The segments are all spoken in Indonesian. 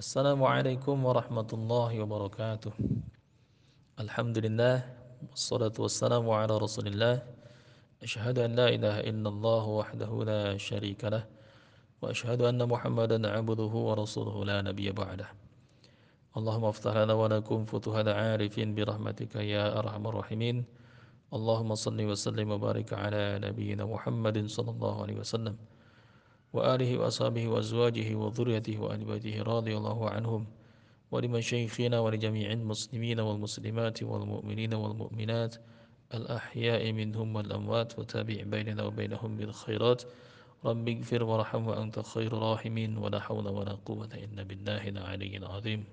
السلام عليكم ورحمة الله وبركاته. الحمد لله والصلاة والسلام على رسول الله. أشهد أن لا إله إلا الله وحده لا شريك له وأشهد أن محمدا عبده ورسوله لا نبي بعده. اللهم افتح لنا ولكم فتوح العارفين برحمتك يا أرحم الراحمين. اللهم صل وسلم وبارك على نبينا محمد صلى الله عليه وسلم. وآله وأصحابه وأزواجه وذريته وآل بيته رضي الله عنهم ولمشايخنا ولجميع المسلمين والمسلمات والمؤمنين والمؤمنات الأحياء منهم والأموات وتابع بيننا وبينهم بالخيرات. رب اغفر وارحم وأنت خير راحمين ولا حول ولا قوة إلا بالله العلي العظيم.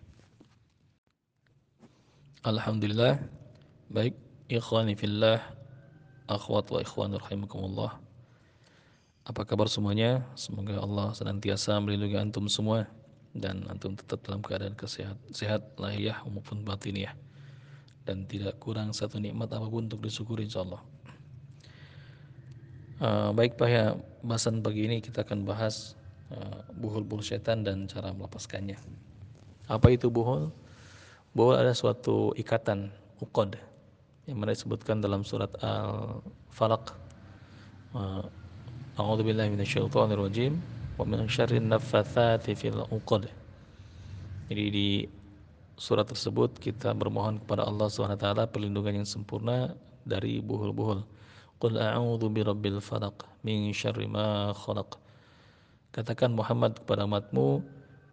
Alhamdulillah. Baik Ikhwani fillah Akhwat wa ikhwan rahimakumullah. Apa kabar semuanya? Semoga Allah senantiasa melindungi antum semua dan antum tetap dalam keadaan kesehat, sehat lahiriah maupun batiniah dan tidak kurang satu nikmat apa pun untuk disyukuri insyaallah. Uh, baik Pak ya, bahasan pagi ini kita akan bahas uh, buhul-buhul setan dan cara melepaskannya. Apa itu buhul? Buhul adalah suatu ikatan, uqad yang mana disebutkan dalam surat Al-Falaq uh, A'udzu billahi minasyaitonir rajim wa min syarrin naffatsati fil 'uqad. Jadi di surat tersebut kita bermohon kepada Allah taala perlindungan yang sempurna dari buhul-buhul. Qul a'udzu birabbil falaq min syarri ma khalaq. Katakan Muhammad kepada umatmu,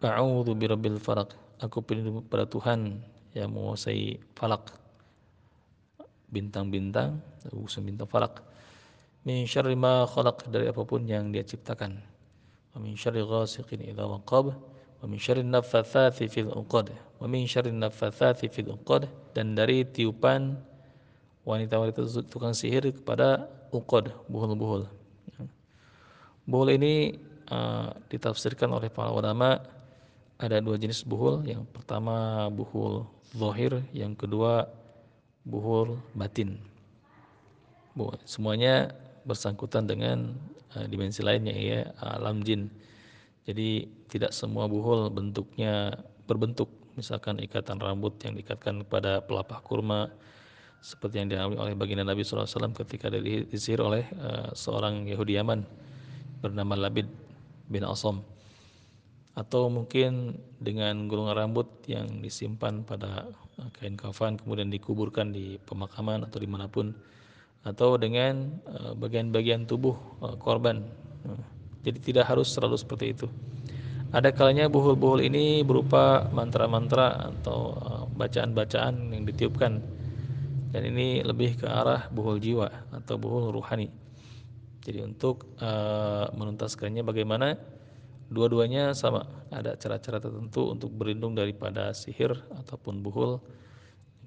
a'udzu birabbil falaq. Aku berlindung kepada Tuhan yang menguasai falak bintang-bintang, urusan bintang falak min syarri ma khalaq dari apa pun yang dia ciptakan. Wa min syarri ghasiqin idza waqab wa min syarri naffatsati fil uqad wa min syarri naffatsati fil uqad dan dari tiupan wanita-wanita tukang sihir kepada uqad buhul-buhul. Buhul ini uh, ditafsirkan oleh para ulama ada dua jenis buhul. Yang pertama buhul zahir yang kedua buhul batin. Semuanya bersangkutan dengan uh, dimensi lainnya ya alam jin. Jadi tidak semua buhul bentuknya berbentuk misalkan ikatan rambut yang diikatkan pada pelepah kurma seperti yang dialami oleh baginda Nabi SAW ketika disihir oleh uh, seorang Yahudi Yaman bernama Labid bin Asom atau mungkin dengan gulungan rambut yang disimpan pada kain kafan kemudian dikuburkan di pemakaman atau di mana pun atau dengan eh, bagian-bagian tubuh eh, korban. Jadi tidak harus selalu seperti itu. Ada kalanya buhul-buhul ini berupa mantra-mantra atau eh, bacaan-bacaan yang ditiupkan. Dan ini lebih ke arah buhul jiwa atau buhul ruhani. Jadi untuk menuntaskannya bagaimana? Dua-duanya sama. Ada cara-cara tertentu untuk berlindung daripada sihir ataupun buhul.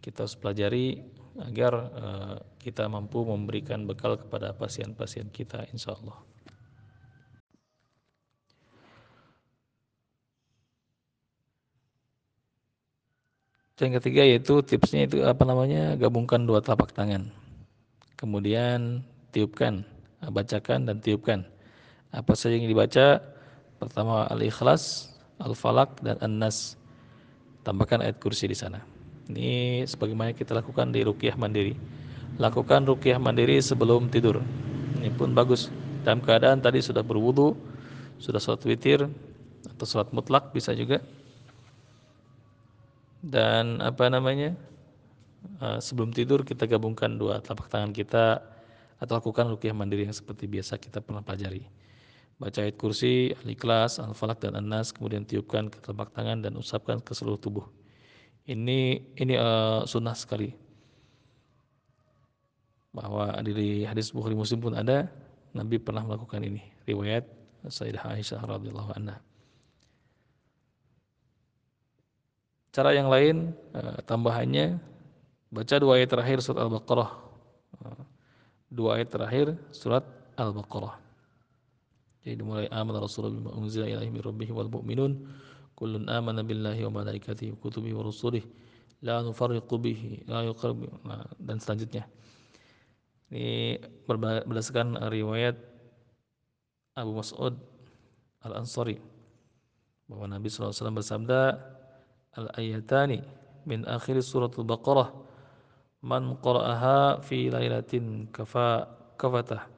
Kita harus pelajari agar uh, kita mampu memberikan bekal kepada pasien-pasien kita insya Allah. Yang ketiga yaitu tipsnya itu apa namanya gabungkan dua telapak tangan. Kemudian tiupkan, bacakan dan tiupkan. Apa saja yang dibaca? Pertama Al-Ikhlas, Al-Falak dan An-Nas. Tambahkan ayat kursi di sana. Ini sebagaimana kita lakukan di rukyah mandiri. Lakukan rukyah mandiri sebelum tidur. Ini pun bagus. Dalam keadaan tadi sudah berwudu, sudah sholat witir atau sholat mutlak bisa juga. Dan apa namanya? Eh, sebelum tidur kita gabungkan dua telapak tangan kita atau lakukan rukyah mandiri yang seperti biasa kita pernah pelajari. Baca ayat kursi, al-ikhlas, al-falak dan an-nas, kemudian tiupkan ke telapak tangan dan usapkan ke seluruh tubuh. Ini ini uh, sunnah sekali. Bahwa di hadis Bukhari Muslim pun ada Nabi pernah melakukan ini. Riwayat Sayyidah Aisyah radhiyallahu anha. Cara yang lain uh, tambahannya baca dua ayat terakhir surat Al-Baqarah. Uh, dua ayat terakhir surat Al-Baqarah. Jadi dimulai amal Rasulullah bima unzila ilaihi min rabbih wal mu'minun kullun amana billahi wa malaikatihi wa kutubihi wa rusulihi. La nufarriqu bihi la yuqarrib nah, dan selanjutnya. Ini berdasarkan riwayat Abu Mas'ud Al-Ansari bahwa Nabi SAW bersabda al-ayatani min akhir surat al-Baqarah man qara'aha fi lailatin kafa kafatah.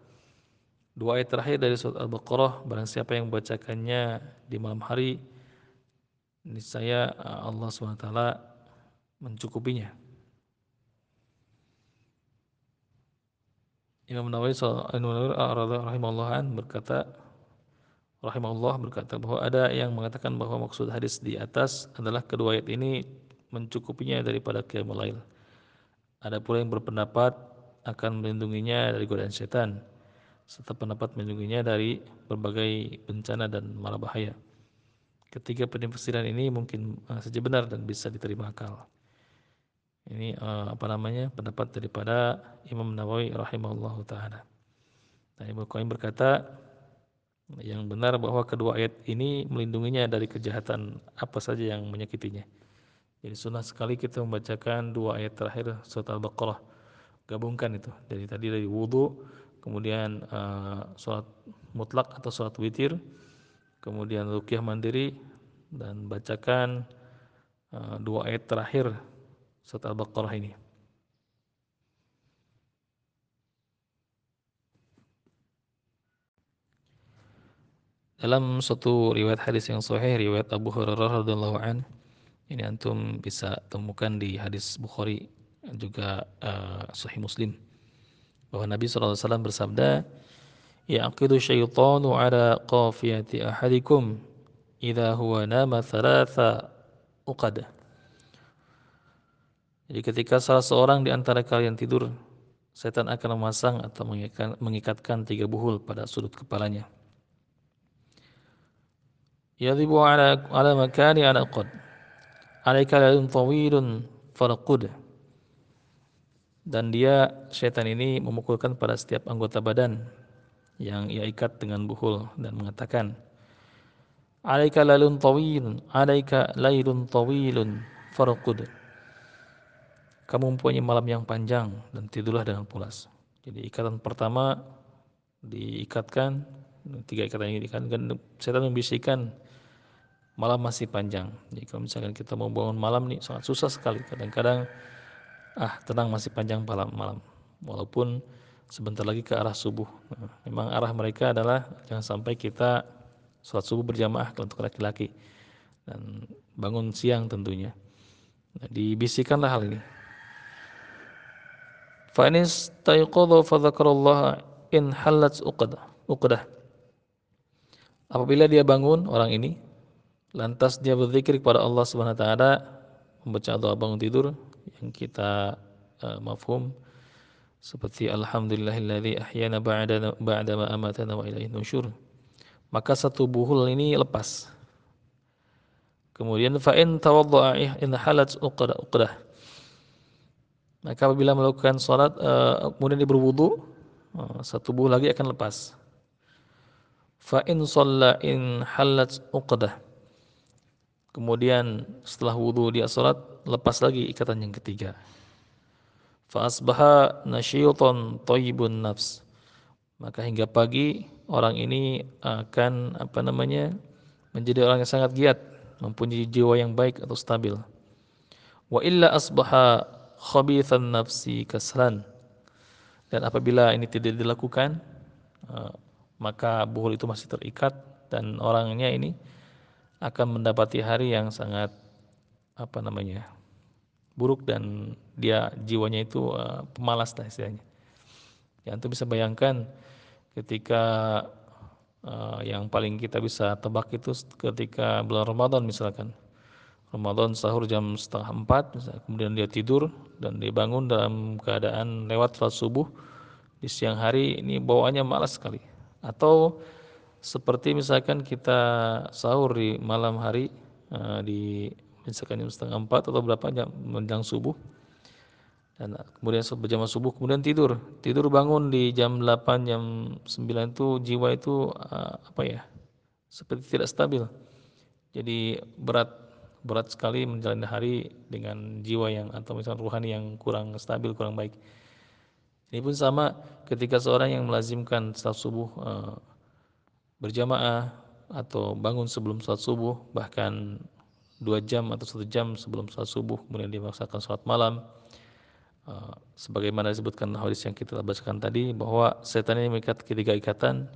Dua ayat terakhir dari surat Al-Baqarah barang siapa yang membacakannya di malam hari niscaya Allah SWT mencukupinya Imam Nawawi rahimahullah berkata rahimahullah berkata bahwa ada yang mengatakan bahwa maksud hadis di atas adalah kedua ayat ini mencukupinya daripada qiyamul lail. Ada pula yang berpendapat akan melindunginya dari godaan setan serta pendapat melindunginya dari berbagai bencana dan mara bahaya. Ketiga penafsiran ini mungkin uh, saja benar dan bisa diterima akal. Ini uh, apa namanya pendapat daripada Imam Nawawi rahimahullah taala. Nah, Ibnu Qayyim berkata yang benar bahwa kedua ayat ini melindunginya dari kejahatan apa saja yang menyakitinya. Jadi sunnah sekali kita membacakan dua ayat terakhir surat Al-Baqarah. Gabungkan itu. Dari tadi dari wudhu, kemudian uh, sholat mutlak atau sholat witir, kemudian rukyah mandiri, dan bacakan uh, dua ayat terakhir surat Al-Baqarah ini. Dalam suatu riwayat hadis yang sahih, riwayat Abu Hurairah radhiyallahu an, ini antum bisa temukan di hadis Bukhari juga uh, Sahih Muslim bahwa Nabi SAW bersabda, "Yaqidu syaitanu ala qafiyati ahadikum idza huwa nama thalatha uqad." Jadi ketika salah seorang di antara kalian tidur, setan akan memasang atau mengikatkan, mengikatkan tiga buhul pada sudut kepalanya. Yadhibu ala ala makani ala qad. Alaika lalun tawilun farqud dan dia setan ini memukulkan pada setiap anggota badan yang ia ikat dengan buhul dan mengatakan alaika lalun tawilun alaika lailun tawilun farqud kamu mempunyai malam yang panjang dan tidurlah dengan pulas jadi ikatan pertama diikatkan tiga ikatan ini kan setan membisikkan malam masih panjang. Jadi kalau misalkan kita mau bangun malam nih sangat susah sekali. Kadang-kadang ah tenang masih panjang malam malam. Walaupun sebentar lagi ke arah subuh. Memang arah mereka adalah jangan sampai kita sholat subuh berjamaah untuk laki-laki dan bangun siang tentunya. Nah, dibisikkanlah hal ini. Fa'nis tayqadha in halat uqdah. Apabila dia bangun orang ini Lantas dia berzikir kepada Allah Subhanahu wa taala membaca doa bangun tidur yang kita uh, mafhum seperti alhamdulillahilladzi ahyana ba'da ba'da ma amatana wa ilaihi nusyur. Maka satu buhul ini lepas. Kemudian fa in tawadda'a in halat uqdah uqdah. Maka apabila melakukan salat uh, kemudian dia berwudu, uh, satu buhul lagi akan lepas. Fa in shalla in halat uqdah Kemudian setelah wudhu dia sholat, lepas lagi ikatan yang ketiga. Fa'asbaha nasyiyuton toyibun nafs. Maka hingga pagi orang ini akan apa namanya menjadi orang yang sangat giat, mempunyai jiwa yang baik atau stabil. Wa illa asbaha khabithan nafsi kasran. Dan apabila ini tidak dilakukan, eh, maka buhul itu masih terikat dan orangnya ini akan mendapati hari yang sangat apa namanya buruk dan dia jiwanya itu uh, pemalas lah istilahnya. Ya itu bisa bayangkan ketika uh, yang paling kita bisa tebak itu ketika bulan Ramadan misalkan. Ramadan sahur jam setengah empat, kemudian dia tidur dan dia bangun dalam keadaan lewat sholat subuh di siang hari ini bawaannya malas sekali. Atau seperti misalkan kita sahur di malam hari uh, di misalkan jam setengah empat atau berapa jam menjelang subuh. Dan kemudian berjamaah subuh kemudian tidur. Tidur bangun di jam 8 jam 9 itu jiwa itu uh, apa ya seperti tidak stabil. Jadi berat berat sekali menjalani hari dengan jiwa yang atau misalnya ruhani yang kurang stabil kurang baik. Ini pun sama ketika seorang yang melazimkan salat subuh uh, berjamaah atau bangun sebelum sholat subuh bahkan dua jam atau satu jam sebelum sholat subuh kemudian dia melaksanakan sholat malam. Uh, sebagaimana disebutkan hadis yang kita bacakan tadi bahwa setan ini mengikat ketiga ikatan.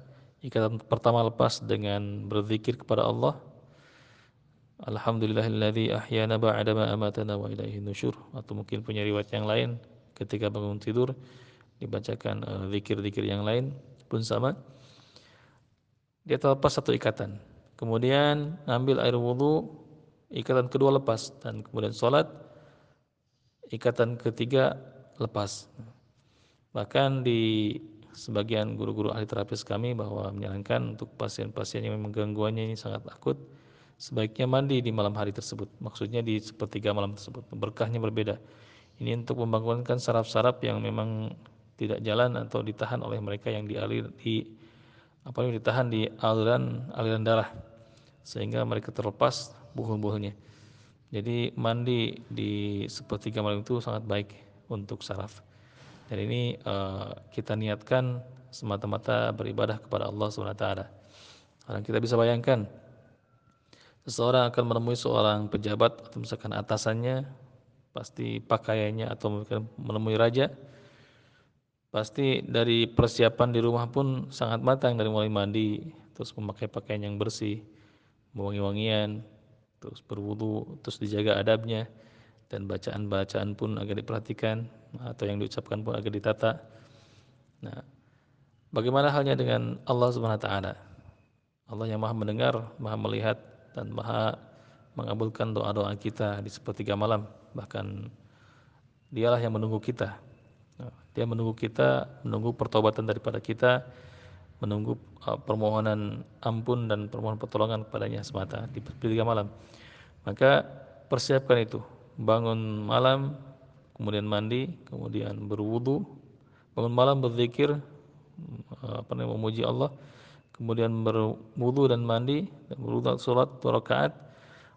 Ikatan pertama lepas dengan berzikir kepada Allah. Alhamdulillahilladzi ahyana ba'da ma amatana wa ilaihi nusyur. Atau mungkin punya riwayat yang lain ketika bangun tidur dibacakan uh, zikir-zikir yang lain pun sama. Dia terlepas satu ikatan. Kemudian ambil air wudhu ikatan kedua lepas. Dan kemudian sholat. Ikatan ketiga lepas. Bahkan di sebagian guru-guru ahli terapis kami bahwa menyarankan untuk pasien-pasien yang memang gangguannya ini sangat akut sebaiknya mandi di malam hari tersebut. Maksudnya di sepertiga malam tersebut. Berkahnya berbeda. Ini untuk membangunkan saraf-saraf yang memang tidak jalan atau ditahan oleh mereka yang dialir di apa ditahan di aliran aliran darah. Sehingga mereka terlepas buhul-buhulnya. Jadi mandi di sepertiga malam itu sangat baik untuk saraf. Dan ini uh, kita niatkan semata-mata beribadah kepada Allah SWT. Karena kita bisa bayangkan seseorang akan menemui seorang pejabat atau misalkan atasannya pasti pakaiannya atau menemui raja pasti dari persiapan di rumah pun sangat matang dari mulai mandi terus memakai pakaian yang bersih wangi-wangian terus berwudu, terus dijaga adabnya dan bacaan-bacaan pun agak diperhatikan atau yang diucapkan pun agak ditata. Nah, bagaimana halnya dengan Allah Subhanahu wa taala? Allah yang Maha mendengar, Maha melihat dan Maha mengabulkan doa-doa kita di sepertiga malam. Bahkan Dialah yang menunggu kita. Nah, dia menunggu kita, menunggu pertobatan daripada kita, menunggu uh, permohonan ampun dan permohonan pertolongan kepadanya semata di sepertiga malam. Maka persiapkan itu. Bangun malam, kemudian mandi, kemudian berwudu, bangun malam berzikir, apa namanya memuji Allah, kemudian berwudu dan mandi, dan berwudu sholat dua rakaat,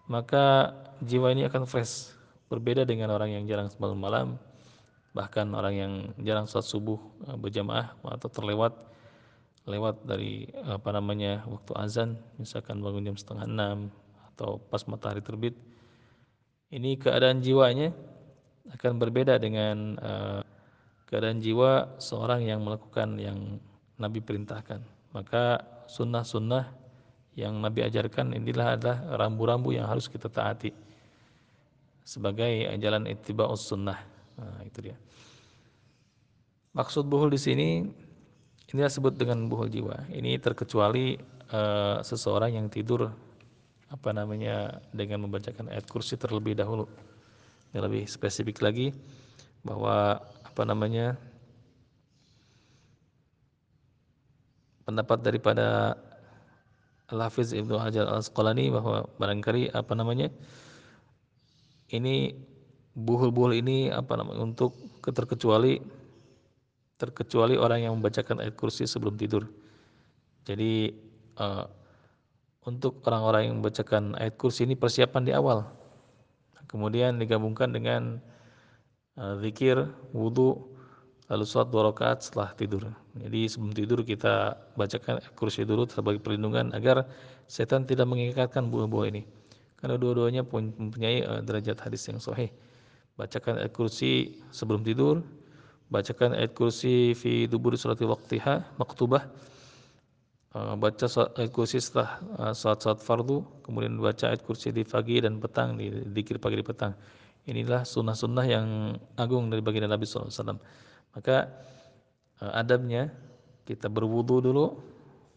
maka jiwa ini akan fresh. Berbeda dengan orang yang jarang bangun malam, bahkan orang yang jarang sholat subuh eh, berjamaah atau terlewat lewat dari apa namanya waktu azan misalkan bangun jam setengah enam atau pas matahari terbit ini keadaan jiwanya akan berbeda dengan uh, keadaan jiwa seorang yang melakukan yang Nabi perintahkan. Maka sunnah-sunnah yang Nabi ajarkan inilah adalah rambu-rambu yang harus kita taati sebagai jalan ittiba'us sunnah. Nah, itu dia. Maksud buhul di sini ini disebut dengan buhul jiwa ini terkecuali uh, seseorang yang tidur apa namanya dengan membacakan ayat kursi terlebih dahulu. Yang lebih spesifik lagi bahwa apa namanya pendapat daripada Al-Hafiz Ibnu Hajar Al-Asqalani bahwa barangkali apa namanya ini buhul-buhul ini apa namanya untuk terkecuali terkecuali orang yang membacakan ayat kursi sebelum tidur. Jadi uh, untuk orang-orang yang membacakan ayat kursi ini persiapan di awal. Kemudian digabungkan dengan uh, zikir, wudhu, lalu sholat dua rakaat setelah tidur. Jadi sebelum tidur kita bacakan ayat kursi dulu sebagai perlindungan agar setan tidak mengikatkan buah-buah ini. Karena dua-duanya mempunyai uh, derajat hadis yang sahih. Bacakan ayat kursi sebelum tidur, bacakan ayat kursi fi dubur salati waqtiha maktubah Eh, baca ayat kursi setelah uh, salat-salat fardu, kemudian baca ayat kursi di pagi dan petang, di dikir pagi di petang. Inilah sunnah-sunnah yang agung dari baginda Nabi SAW. Maka uh, adabnya kita berwudu dulu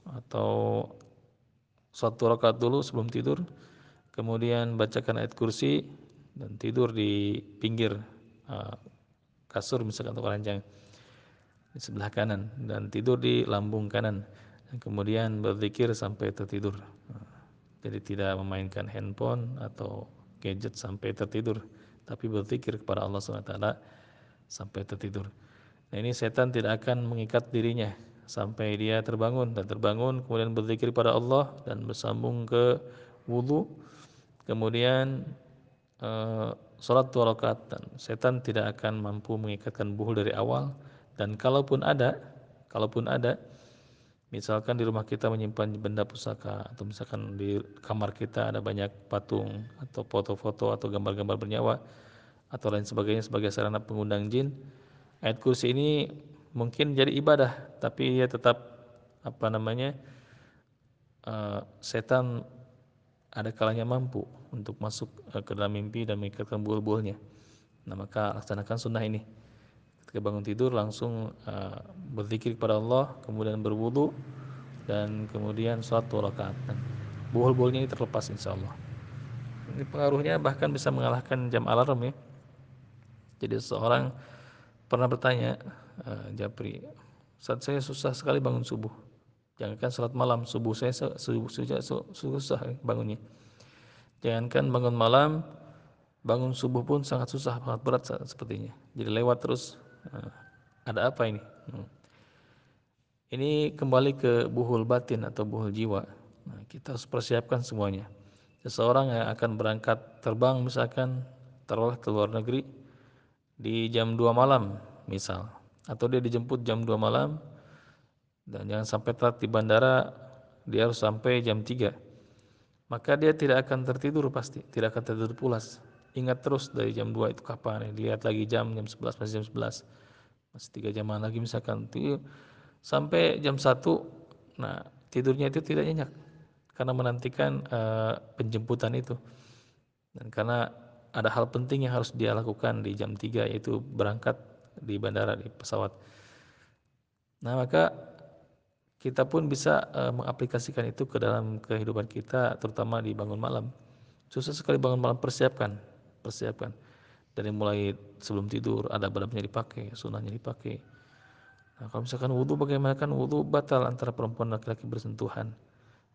atau satu rakaat dulu sebelum tidur, kemudian bacakan ayat kursi dan tidur di pinggir kasur misalkan atau ranjang di sebelah kanan dan tidur di lambung kanan kemudian berzikir sampai tertidur. Jadi tidak memainkan handphone atau gadget sampai tertidur, tapi berzikir kepada Allah SWT sampai tertidur. Nah ini setan tidak akan mengikat dirinya sampai dia terbangun dan terbangun kemudian berzikir kepada Allah dan bersambung ke wudhu kemudian uh, sholat dua rakaat dan setan tidak akan mampu mengikatkan buhul dari awal dan kalaupun ada kalaupun ada Misalkan di rumah kita menyimpan benda pusaka atau misalkan di kamar kita ada banyak patung atau foto-foto atau gambar-gambar bernyawa atau lain sebagainya sebagai sarana pengundang jin. Ayat kursi ini mungkin jadi ibadah tapi ia tetap apa namanya uh, setan ada kalanya mampu untuk masuk uh, ke dalam mimpi dan mengikatkan buah-buahnya. Nah maka laksanakan sunnah ini. Ketika bangun tidur langsung uh, berzikir kepada Allah kemudian berwudu dan kemudian sholat dua rakaat. Dan buhul-buhulnya ini terlepas insya Allah. Ini pengaruhnya bahkan bisa mengalahkan jam alarm ya. Jadi seseorang pernah bertanya uh, Japri saat saya susah sekali bangun subuh. Jangankan sholat malam subuh saya susah bangunnya jangankan bangun malam bangun subuh pun sangat susah sangat berat sepertinya jadi lewat terus Nah, ada apa ini? Hmm. Ini kembali ke buhul batin atau buhul jiwa. Nah, kita harus persiapkan semuanya. Seseorang yang akan berangkat terbang misalkan taruhlah ke luar negeri di jam 2 malam misal atau dia dijemput jam 2 malam dan jangan sampai telat di bandara dia harus sampai jam 3 maka dia tidak akan tertidur pasti tidak akan tertidur pulas. Ingat terus dari jam 2 itu kapan lihat lagi jam jam 11 masih jam 11 masih tiga jaman lagi misalkan. Sampai jam 1 nah tidurnya itu tidak nyenyak. Karena menantikan uh, penjemputan itu. Dan karena ada hal penting yang harus dia lakukan di jam 3 yaitu berangkat di bandara di pesawat. Nah maka kita pun bisa uh, mengaplikasikan itu ke dalam kehidupan kita terutama di bangun malam. Susah sekali bangun malam persiapkan persiapkan. Dari mulai sebelum tidur ada badabnya dipakai sunahnya dipakai. Nah kalau misalkan wudhu bagaimana kan wudhu batal antara perempuan dan laki-laki bersentuhan?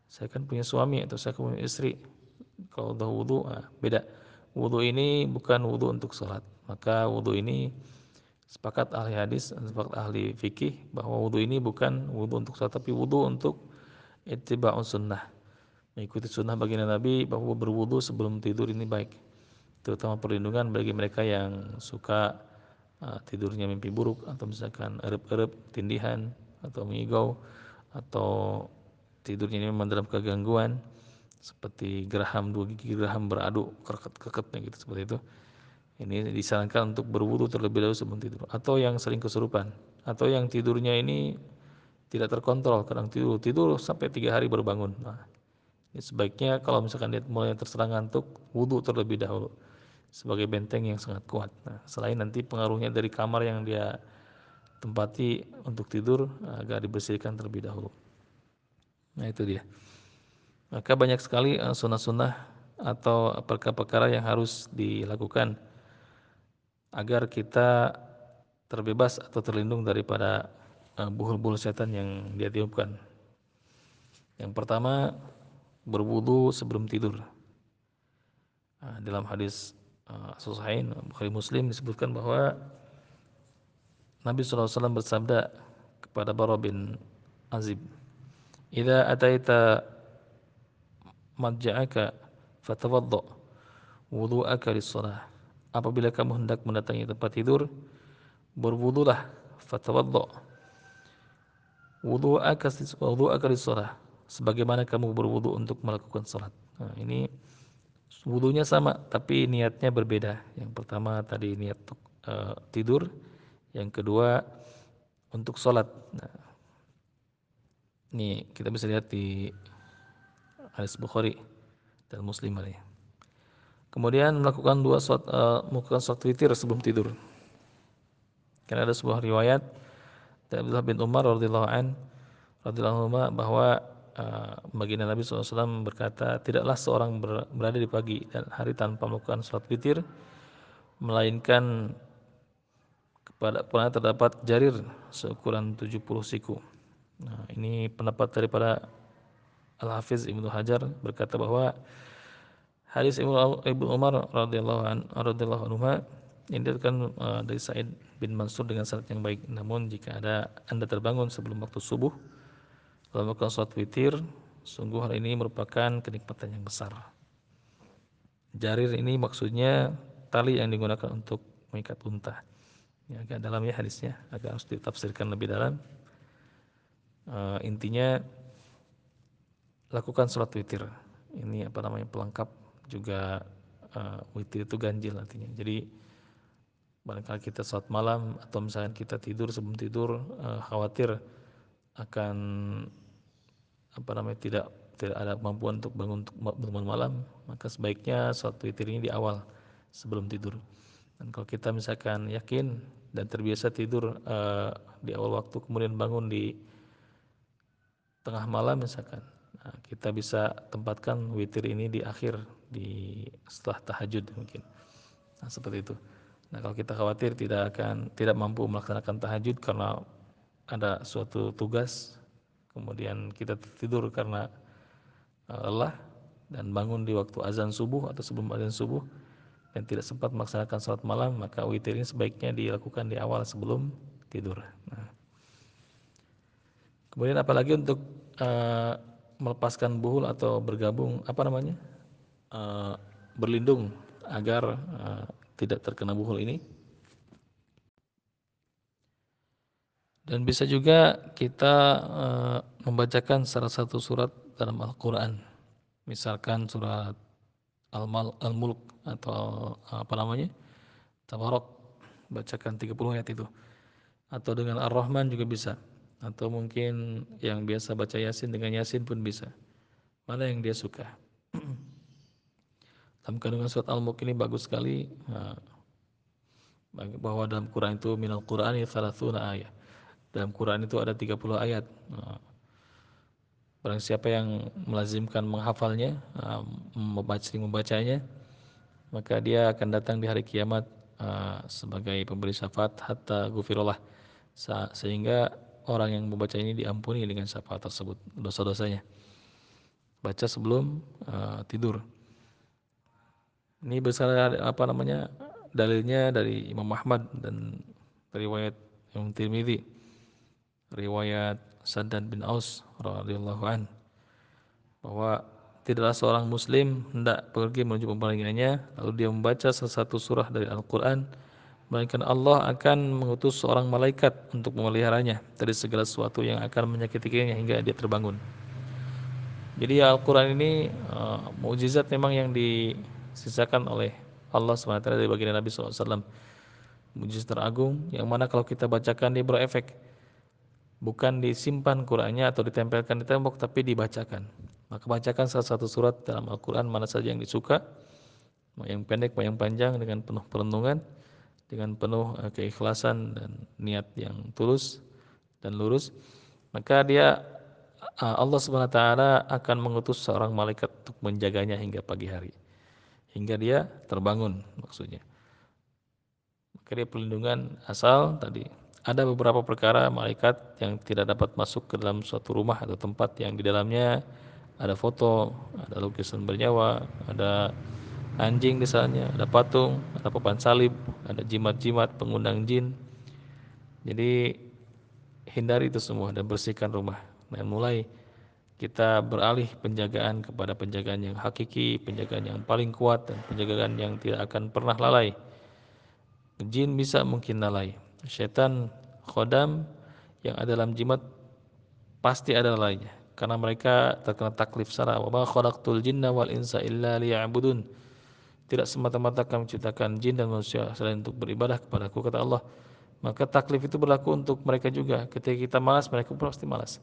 Saya kan punya suami atau saya punya istri. Kalau udah wudhu nah, beda. Wudhu ini bukan wudhu untuk sholat. Maka wudhu ini sepakat ahli hadis sepakat ahli fikih bahwa wudhu ini bukan wudhu untuk sholat tapi wudhu untuk ittiba'un sunnah. Mengikuti sunnah baginda Nabi bahwa berwudhu sebelum tidur ini baik. Terutama perlindungan bagi mereka yang suka uh, tidurnya mimpi buruk atau misalkan erep-erep, tindihan atau mengigau atau tidurnya ini memang dalam kegangguan seperti geraham dua gigi geraham beradu keket-keketnya gitu seperti itu ini disarankan untuk berwudu terlebih dahulu sebelum tidur atau yang sering kesurupan atau yang tidurnya ini tidak terkontrol kadang tidur tidur sampai tiga hari baru bangun nah ini sebaiknya kalau misalkan dia mulai terserang ngantuk wudhu terlebih dahulu sebagai benteng yang sangat kuat. Nah, selain nanti pengaruhnya dari kamar yang dia tempati untuk tidur agar dibersihkan terlebih dahulu. Nah itu dia. Maka banyak sekali eh, sunnah-sunnah atau perkara-perkara yang harus dilakukan agar kita terbebas atau terlindung daripada eh, buhul-buhul setan yang dia tiupkan. Yang pertama berwudu sebelum tidur. Nah, dalam hadis uh, Sahihain Bukhari Muslim disebutkan bahwa Nabi SAW bersabda kepada Bara bin Azib Idza ataita madja'aka fatawadda wudu'aka lis-shalah apabila kamu hendak mendatangi tempat tidur berwudulah fatawadda wudu'aka wudu'aka lis-shalah sebagaimana kamu berwudu untuk melakukan salat nah, ini wudhunya sama tapi niatnya berbeda. Yang pertama tadi niat uh, tidur. Yang kedua untuk sholat nah, ini kita bisa lihat di hadis Bukhari dan Muslim ini kemudian melakukan dua sholat, uh, melakukan sholat witir sebelum tidur karena ada sebuah riwayat dari Abdullah bin Umar radhiyallahu an radhiyallahu bahwa uh, baginda Nabi SAW berkata, tidaklah seorang berada di pagi dan hari tanpa melakukan sholat witir, melainkan kepada pernah terdapat jarir seukuran 70 siku. Nah, ini pendapat daripada Al-Hafiz Ibnu Hajar berkata bahwa hadis Ibnu Umar radhiyallahu anhu ini kan uh, dari Said bin Mansur dengan syarat yang baik. Namun jika ada Anda terbangun sebelum waktu subuh kalau melakukan sholat witir, sungguh hal ini merupakan kenikmatan yang besar. Jarir ini maksudnya tali yang digunakan untuk mengikat unta. Ya, agak dalam ya hadisnya, agak harus ditafsirkan lebih dalam. uh, intinya lakukan sholat witir ini apa namanya pelengkap juga uh, witir itu ganjil artinya. Jadi barangkali kita sholat malam atau misalnya kita tidur sebelum tidur uh, khawatir akan apa namanya tidak tidak ada kemampuan untuk bangun untuk bangun malam maka sebaiknya sholat witir ini di awal sebelum tidur. Dan kalau kita misalkan yakin dan terbiasa tidur uh, di awal waktu kemudian bangun di tengah malam misalkan nah, kita bisa tempatkan witir ini di akhir di setelah tahajud mungkin nah seperti itu nah kalau kita khawatir tidak akan tidak mampu melaksanakan tahajud karena ada suatu tugas kemudian kita tidur karena uh, lelah dan bangun di waktu azan subuh atau sebelum azan subuh dan tidak sempat melaksanakan sholat malam maka witir ini sebaiknya dilakukan di awal sebelum tidur. Nah. Kemudian apalagi untuk uh, melepaskan buhul atau bergabung apa namanya uh, berlindung agar uh, tidak terkena buhul ini. Dan bisa juga kita uh, membacakan salah satu surat dalam Al-Quran. Misalkan surat Al-Mulk atau apa namanya? Tabarok. Bacakan 30 ayat itu. Atau dengan Ar-Rahman juga bisa. Atau mungkin yang biasa baca Yasin dengan Yasin pun bisa. Mana yang dia suka. Dalam kandungan surat Al-Mulk ini bagus sekali. bahwa dalam Quran itu minal Qur'ani thalathuna ayat. Dalam Quran itu ada 30 ayat. Barang siapa yang melazimkan menghafalnya, uh, membaca, membacanya, maka dia akan datang di hari kiamat uh, sebagai pemberi syafaat hatta gufirullah sehingga orang yang membaca ini diampuni dengan syafaat tersebut dosa-dosanya. Baca sebelum uh, tidur. Ini besar apa namanya dalilnya dari Imam Ahmad dan riwayat Imam Tirmidzi riwayat Saddad bin Aus radhiyallahu an bahwa tidaklah seorang muslim hendak pergi menuju pembalingannya lalu dia membaca salah satu surah dari Al-Qur'an melainkan Allah akan mengutus seorang malaikat untuk memeliharanya dari segala sesuatu yang akan menyakitinya hingga dia terbangun. Jadi Al-Quran ini uh, mukjizat memang yang disisakan oleh Allah SWT dari baginda Nabi SAW. Mujizat teragung yang mana kalau kita bacakan dia berefek bukan disimpan Qur'annya atau ditempelkan di tembok tapi dibacakan maka bacakan salah satu surat dalam Al-Quran mana saja yang disuka mau yang pendek mau yang panjang dengan penuh perenungan dengan penuh eh, keikhlasan dan niat yang tulus dan lurus maka dia eh, Allah SWT akan mengutus seorang malaikat untuk menjaganya hingga pagi hari hingga dia terbangun maksudnya maka dia perlindungan asal tadi ada beberapa perkara malaikat yang tidak dapat masuk ke dalam suatu rumah atau tempat yang di dalamnya ada foto, ada lukisan bernyawa, ada anjing di sana, ada patung, ada papan salib, ada jimat-jimat pengundang jin. Jadi hindari itu semua dan bersihkan rumah. Dan mulai kita beralih penjagaan kepada penjagaan yang hakiki, penjagaan yang paling kuat dan penjagaan yang tidak akan pernah lalai. Jin bisa mungkin lalai, Syaitan khodam yang ada dalam jimat pasti ada lainnya karena mereka terkena taklif sana wa ma khalaqtul jinna wal insa illa liya'budun. Tidak semata-mata kami ciptakan jin dan manusia selain untuk beribadah kepadaku kata Allah. Maka taklif itu berlaku untuk mereka juga. Ketika kita malas mereka pun pasti malas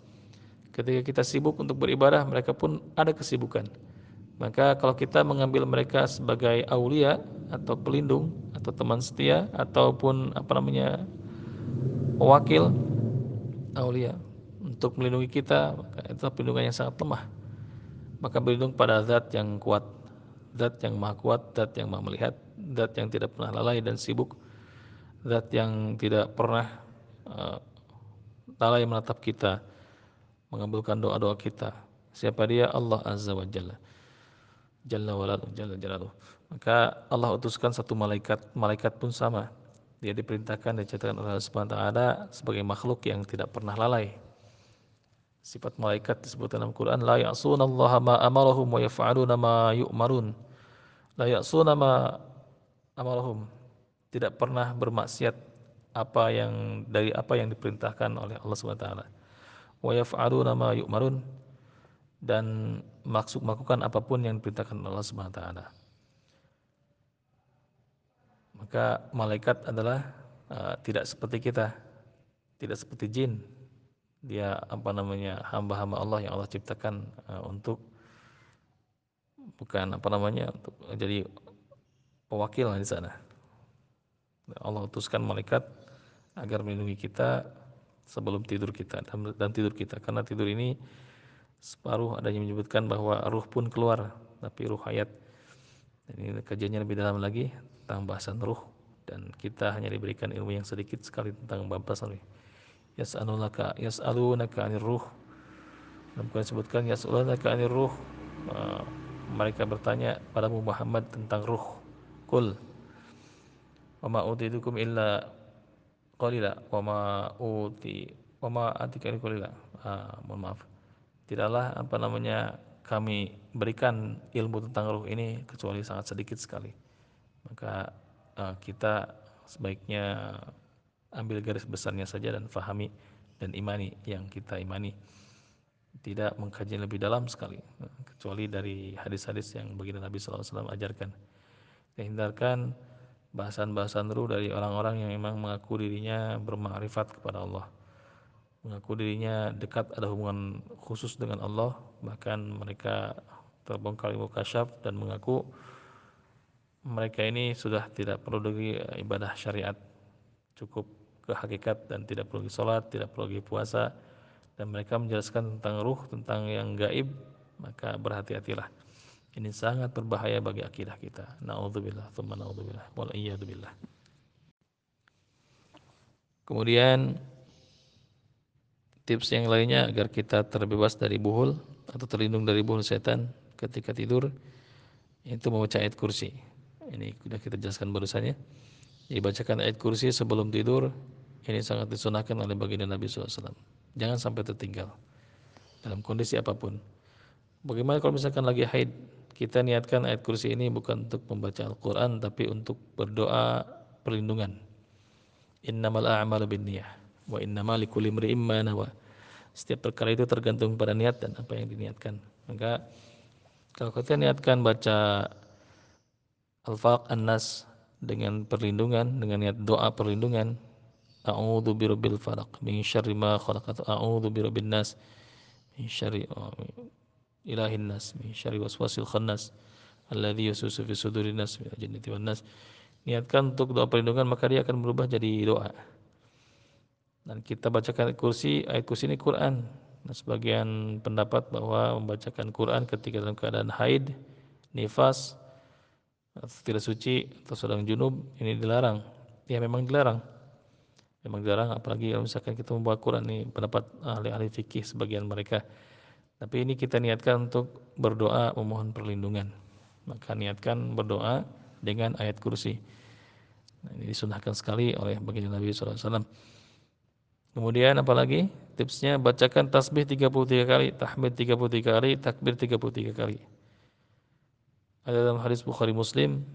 ketika kita sibuk untuk beribadah mereka pun ada kesibukan. Maka kalau kita mengambil mereka sebagai aulia atau pelindung atau teman setia ataupun apa namanya wakil aulia untuk melindungi kita maka itu perlindungan yang sangat lemah. Maka berlindung pada zat yang kuat zat yang maha kuat zat yang maha melihat zat yang tidak pernah lalai dan sibuk zat yang tidak pernah uh, lalai menatap kita mengabulkan doa-doa kita siapa dia Allah azza wa jalla jalla walalu jalla maka Allah utuskan satu malaikat malaikat pun sama dia diperintahkan dan dicatatkan oleh Allah Subhanahu taala sebagai makhluk yang tidak pernah lalai. Sifat malaikat disebut dalam Quran la ya'sunallaha ma amarahum wa yaf'aluna ma yu'marun. La ya'suna ma amarahum. Tidak pernah bermaksiat apa yang dari apa yang diperintahkan oleh Allah Subhanahu taala. Wa yaf'aluna ma yu'marun dan maksud melakukan apa pun yang diperintahkan Allah Subhanahu wa taala. Maka malaikat adalah uh, tidak seperti kita, tidak seperti jin. Dia apa namanya hamba-hamba Allah yang Allah ciptakan uh, untuk bukan apa namanya untuk jadi pewakil di sana. Allah utuskan malaikat agar melindungi kita sebelum tidur kita dan tidur kita. Karena tidur ini separuh ada yang menyebutkan bahwa ruh pun keluar tapi ruh hayat. Ini kajiannya lebih dalam lagi tentang bahasan ruh. Dan kita hanya diberikan ilmu yang sedikit sekali tentang bahasan ini yas'alunaka yas'alunaka 'anir ruh. Dan bukan disebutkan yas'alunaka 'anir ruh. Uh, mereka bertanya pada Muhammad tentang ruh. Kul wa ma utidukum illa qalila wa ma uti wa ma atika qalila uh, mohon maaf tidaklah apa namanya kami berikan ilmu tentang ruh ini kecuali sangat sedikit sekali. Maka uh, kita sebaiknya ambil garis besarnya saja dan fahami dan imani yang kita imani. Tidak mengkaji lebih dalam sekali, kecuali dari hadis-hadis yang baginda Nabi SAW ajarkan. Kita hindarkan bahasan-bahasan ruh dari orang-orang yang memang mengaku dirinya bermakrifat kepada Allah. Mengaku dirinya dekat ada hubungan khusus dengan Allah bahkan mereka terbongkar ilmu kasyaf dan mengaku mereka ini sudah tidak perlu lagi ibadah syariat. Cukup ke hakikat dan tidak perlu lagi sholat tidak perlu lagi puasa. Dan mereka menjelaskan tentang ruh tentang yang gaib maka berhati-hatilah ini sangat berbahaya bagi akidah kita naudzubillah thumma naudzubillah wal billah kemudian tips yang lainnya agar kita terbebas dari buhul atau terlindung dari buhul setan ketika tidur itu membaca ayat kursi. Ini sudah kita jelaskan barusannya. Dibacakan ayat kursi sebelum tidur ini sangat disunahkan oleh baginda Nabi SAW. Jangan sampai tertinggal dalam kondisi apa pun. Bagaimana kalau misalkan lagi haid? Kita niatkan ayat kursi ini bukan untuk membaca Al-Quran tapi untuk berdoa perlindungan. Innamal a'malu bin niyah wa innamal likulli imri'in ma nawa. Setiap perkara itu tergantung pada niat dan apa yang diniatkan. Maka kalau kita niatkan baca Al-Falaq An-Nas dengan perlindungan, dengan niat doa perlindungan, A'udzu birabbil falaq min syarri ma khalaq. A'udzu birabbin nas min syarri oh, ilahin nas min syarri waswasil khannas alladzi yususu fi sudurin nas min jannati wan nas. Niatkan untuk doa perlindungan maka dia akan berubah jadi doa. Dan kita bacakan kursi ayat kursi ini Quran. Nah, sebagian pendapat bahwa membacakan Quran ketika dalam keadaan haid nifas tidak suci atau sedang junub ini dilarang. Ya memang dilarang. Memang dilarang apalagi kalau misalkan kita membawa Quran ini pendapat ahli-ahli fikih sebagian mereka tapi ini kita niatkan untuk berdoa memohon perlindungan maka niatkan berdoa dengan ayat kursi nah, ini disunahkan sekali oleh baginda Nabi SAW Kemudian apalagi tipsnya bacakan tasbih 33 kali, tahmid 33 kali, takbir 33 kali. Ada dalam hadis Bukhari Muslim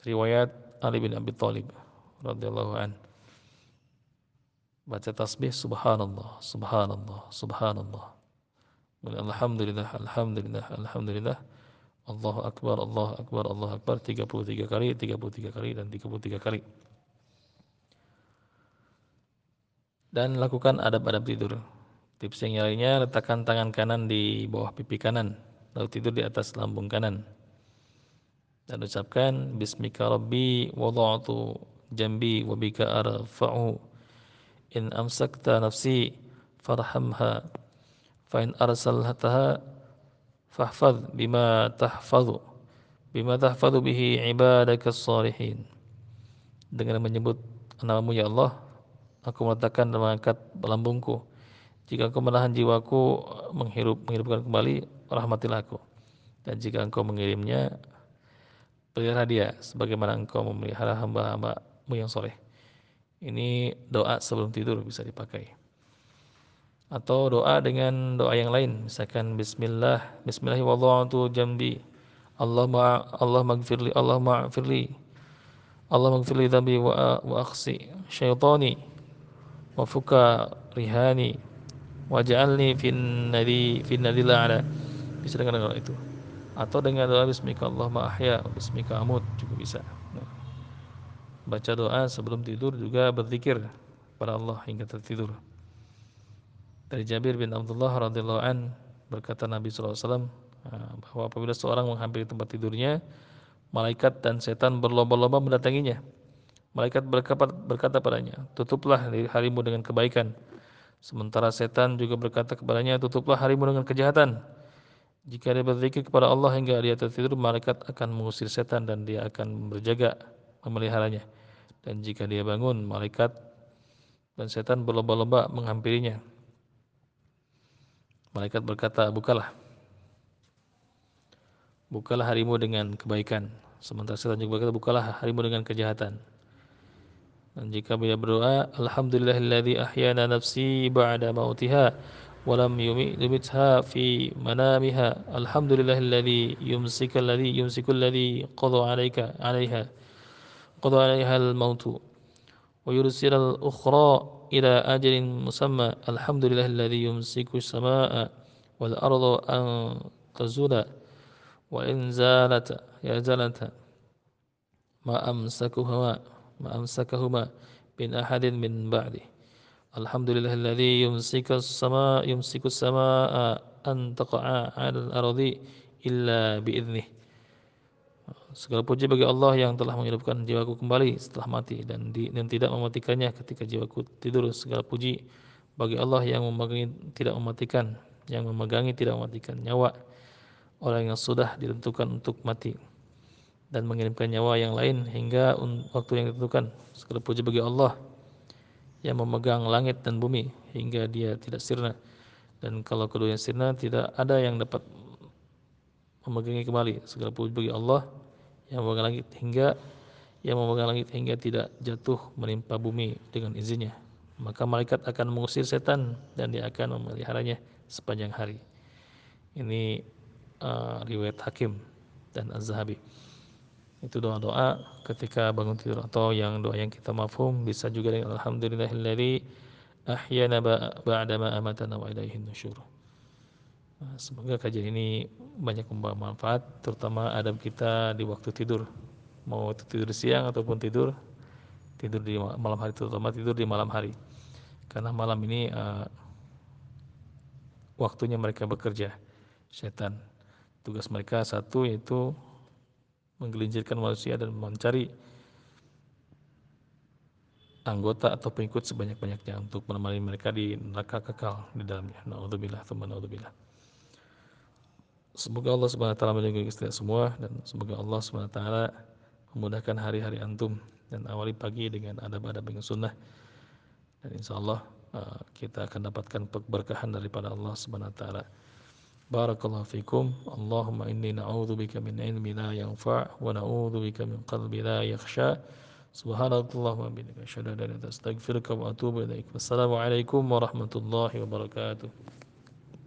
riwayat Ali bin Abi Thalib radhiyallahu an. Baca tasbih subhanallah, subhanallah, subhanallah. Alhamdulillah, alhamdulillah, alhamdulillah. Allahu akbar, Allahu akbar, Allahu akbar 33 kali, 33 kali dan 33 kali. dan lakukan adab-adab tidur. Tips yang lainnya, letakkan tangan kanan di bawah pipi kanan, lalu tidur di atas lambung kanan. Dan ucapkan Bismika Rabbi wada'atu jambi wa bika arfa'u in amsakta nafsi farhamha fa in arsaltaha fahfadh bima tahfadhu bima tahfadhu bihi ibadaka salihin dengan menyebut namamu ya Allah Aku meletakkan dan mengangkat lambungku. Jika engkau menahan jiwaku menghirup menghidupkan kembali, rahmatilah aku. Dan jika engkau mengirimnya, pelihara dia sebagaimana engkau memelihara hamba-hambamu yang soleh. Ini doa sebelum tidur bisa dipakai. Atau doa dengan doa yang lain, misalkan Bismillah, Bismillahirrahmanirrahim jambi. Allah ma Allah magfirli, Allah ma'firli. Allah magfirli dhambi wa, wa aksi syaitani wa fuka rihani waj'alni fin nadi fin nadil a'la bisa dengan doa itu. Atau dengan doa bismika Allahumma ahya bismika amut. Juga bisa. Nah, baca doa sebelum tidur juga berzikir pada Allah hingga tertidur dari Jabir bin Abdullah radhiyallahu an berkata Nabi SAW ah, bahwa apabila seorang menghampiri tempat tidurnya malaikat dan setan berlomba-lomba mendatanginya. Malaikat berkata, padanya tutuplah harimu dengan kebaikan. Sementara setan juga berkata kepadanya tutuplah harimu dengan kejahatan. Jika dia berzikir kepada Allah hingga dia tertidur malaikat akan mengusir setan dan dia akan berjaga memeliharanya. Dan jika dia bangun malaikat dan setan berlomba-lomba menghampirinya Malaikat berkata, bukalah. Bukalah harimu dengan kebaikan. Sementara setan juga berkata, bukalah harimu dengan kejahatan. Dan jika dia berdoa, Alhamdulillahilladzi ahyana nafsi ba'da mautiha walam yumitha fi manamiha. Alhamdulillahilladzi yumsika alladzi yumsiku alladzi qada 'alaika 'alaiha. Qada 'alaiha al-mautu. Wa yursil al-ukhra إلى أجل مسمى. الحمد لله الذي يمسك السماء والأرض أن تزولا وإن زالت يا زالت ما أمسكهما ما أمسكهما من أحد من بعده. الحمد لله الذي يمسك السماء يمسك السماء أن تقع على الأرض إلا بإذنه. Segala puji bagi Allah yang telah menghidupkan jiwaku kembali setelah mati dan, di, dan tidak mematikannya ketika jiwaku tidur. Segala puji bagi Allah yang memegangi tidak mematikan, yang memegangi tidak mematikan nyawa orang yang sudah ditentukan untuk mati dan mengirimkan nyawa yang lain hingga waktu yang ditentukan. Segala puji bagi Allah yang memegang langit dan bumi hingga dia tidak sirna dan kalau keduanya sirna tidak ada yang dapat memegangi kembali. Segala puji bagi Allah yang memegang langit hingga yang memegang langit hingga tidak jatuh menimpa bumi dengan izinnya. Maka malaikat akan mengusir setan dan dia akan memeliharanya sepanjang hari. Ini uh, riwayat Hakim dan Az-Zahabi. Itu doa-doa ketika bangun tidur atau yang doa yang kita mafhum bisa juga dengan alhamdulillahilladzi ahyana ba'da ma amatana wa ilaihi nusyur semoga kajian ini banyak membawa manfaat, terutama adab kita di waktu tidur. Mau tidur siang ataupun tidur tidur di malam hari, terutama tidur di malam hari. Karena malam ini uh, waktunya mereka bekerja, setan. Tugas mereka satu yaitu menggelincirkan manusia dan mencari anggota atau pengikut sebanyak-banyaknya untuk menemani mereka di neraka kekal di dalamnya. Nauzubillah, tsumma nauzubillah. Semoga Allah Subhanahu wa taala melindungi kita semua dan semoga Allah Subhanahu wa taala memudahkan hari-hari antum dan awali pagi dengan adab-adab yang sunnah. Dan insya Allah uh, kita akan dapatkan keberkahan daripada Allah Subhanahu wa taala. Barakallahu fikum. Allahumma inni na'udzubika min ilmi la yanfa' wa na'udzubika min qalbi la yakhsha. Subhanallahumma bihamdika asyhadu an la ilaha illa anta astaghfiruka wa atubu ilaik. Wassalamu alaikum warahmatullahi wabarakatuh.